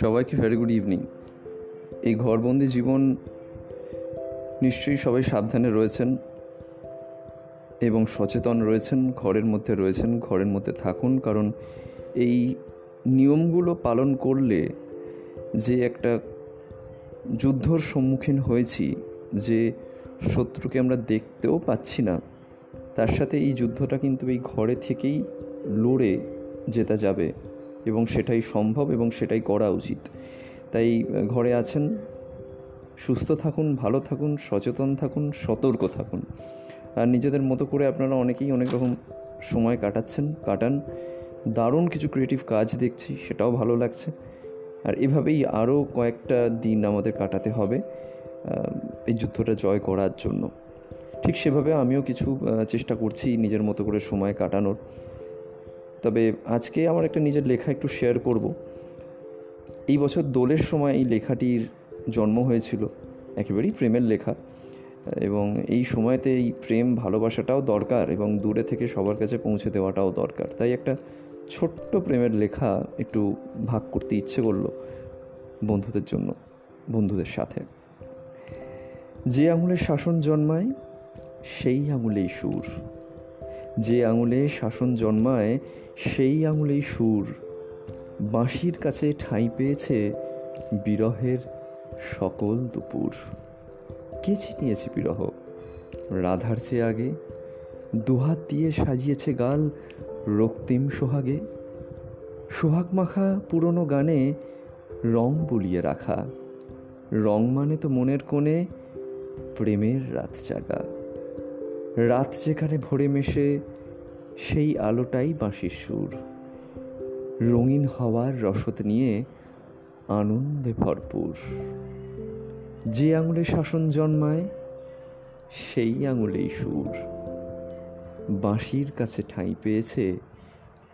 সবাইকে very good evening এই ঘরবন্দি জীবন নিশ্চয়ই সবাই সাবধানে রয়েছেন এবং সচেতন রয়েছেন, ঘরের মধ্যে রয়েছেন, ঘরের মধ্যে থাকুন, কারণ এই নিয়মগুলো পালন করলে যে একটা যুদ্ধর সম্মুখীন হয়েছি, যে শত্রুকে আমরা দেখতেও পাচ্ছি না তার সাথে এই যুদ্ধটা কিন্তু এই ঘরে থেকেই লড়ে জেতা যাবে এবং সেটাই সম্ভব এবং সেটাই করা উচিত। তাই ঘরে আছেন, সুস্থ থাকুন, ভালো থাকুন, সচেতন থাকুন, সতর্ক থাকুন। আর নিজেদের মতো করে আপনারা অনেকেই অনেক রকম সময় কাটাচ্ছেন, কাটান। দারুণ কিছু ক্রিয়েটিভ কাজ দেখছি, সেটাও ভালো লাগছে। আর এভাবেই আরও কয়েকটা দিন আমাদের কাটাতে হবে এই যুদ্ধটা জয় করার জন্য। ঠিক সেভাবে আমিও কিছু চেষ্টা করছি নিজের মতো করে সময় কাটানোর। তবে আজকে আমার একটা নিজের লেখা একটু শেয়ার করব। এই বছর দোলের সময় এই লেখাটির জন্ম হয়েছিল, একেবারেই প্রেমের লেখা। এবং এই সময়তে এই প্রেম ভালোবাসাটাও দরকার এবং দূরে থেকে সবার কাছে পৌঁছে দেওয়াটাও দরকার। তাই একটা ছোট্ট প্রেমের লেখা একটু ভাগ করতে ইচ্ছে করল বন্ধুদের জন্য, বন্ধুদের সাথে। যে আঙুলে শাসন জন্মায় সেই আঙুলেই সুর। যে আঙুলে শাসন জন্মায়, সেই আঙুলেই সুর। বাঁশির কাছে ঠাঁই পেয়েছে বিরহের সকল দুপুর। কে চিনিয়েছে বিরহ? রাধার চেয়ে আগে? দুহাত দিয়ে সাজিয়েছে গাল রক্তিম সোহাগে? সোহাগ মাখা পুরনো গানে রং বলিয়ে রাখা। রং মানে তো মনের কোণে প্রেমের রাত জাগা রাত যেখানে ভরে মেশে, সেই আলোটাই বাঁশির সুর। রঙিন হওয়ার রসদ নিয়ে আনন্দে ভরপুর। যে আঙুলে শাসন জন্মায়, সেই আঙুলেই সুর। বাঁশির কাছে ঠাঁই পেয়েছে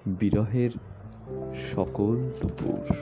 বিরহের সকল দুপুর।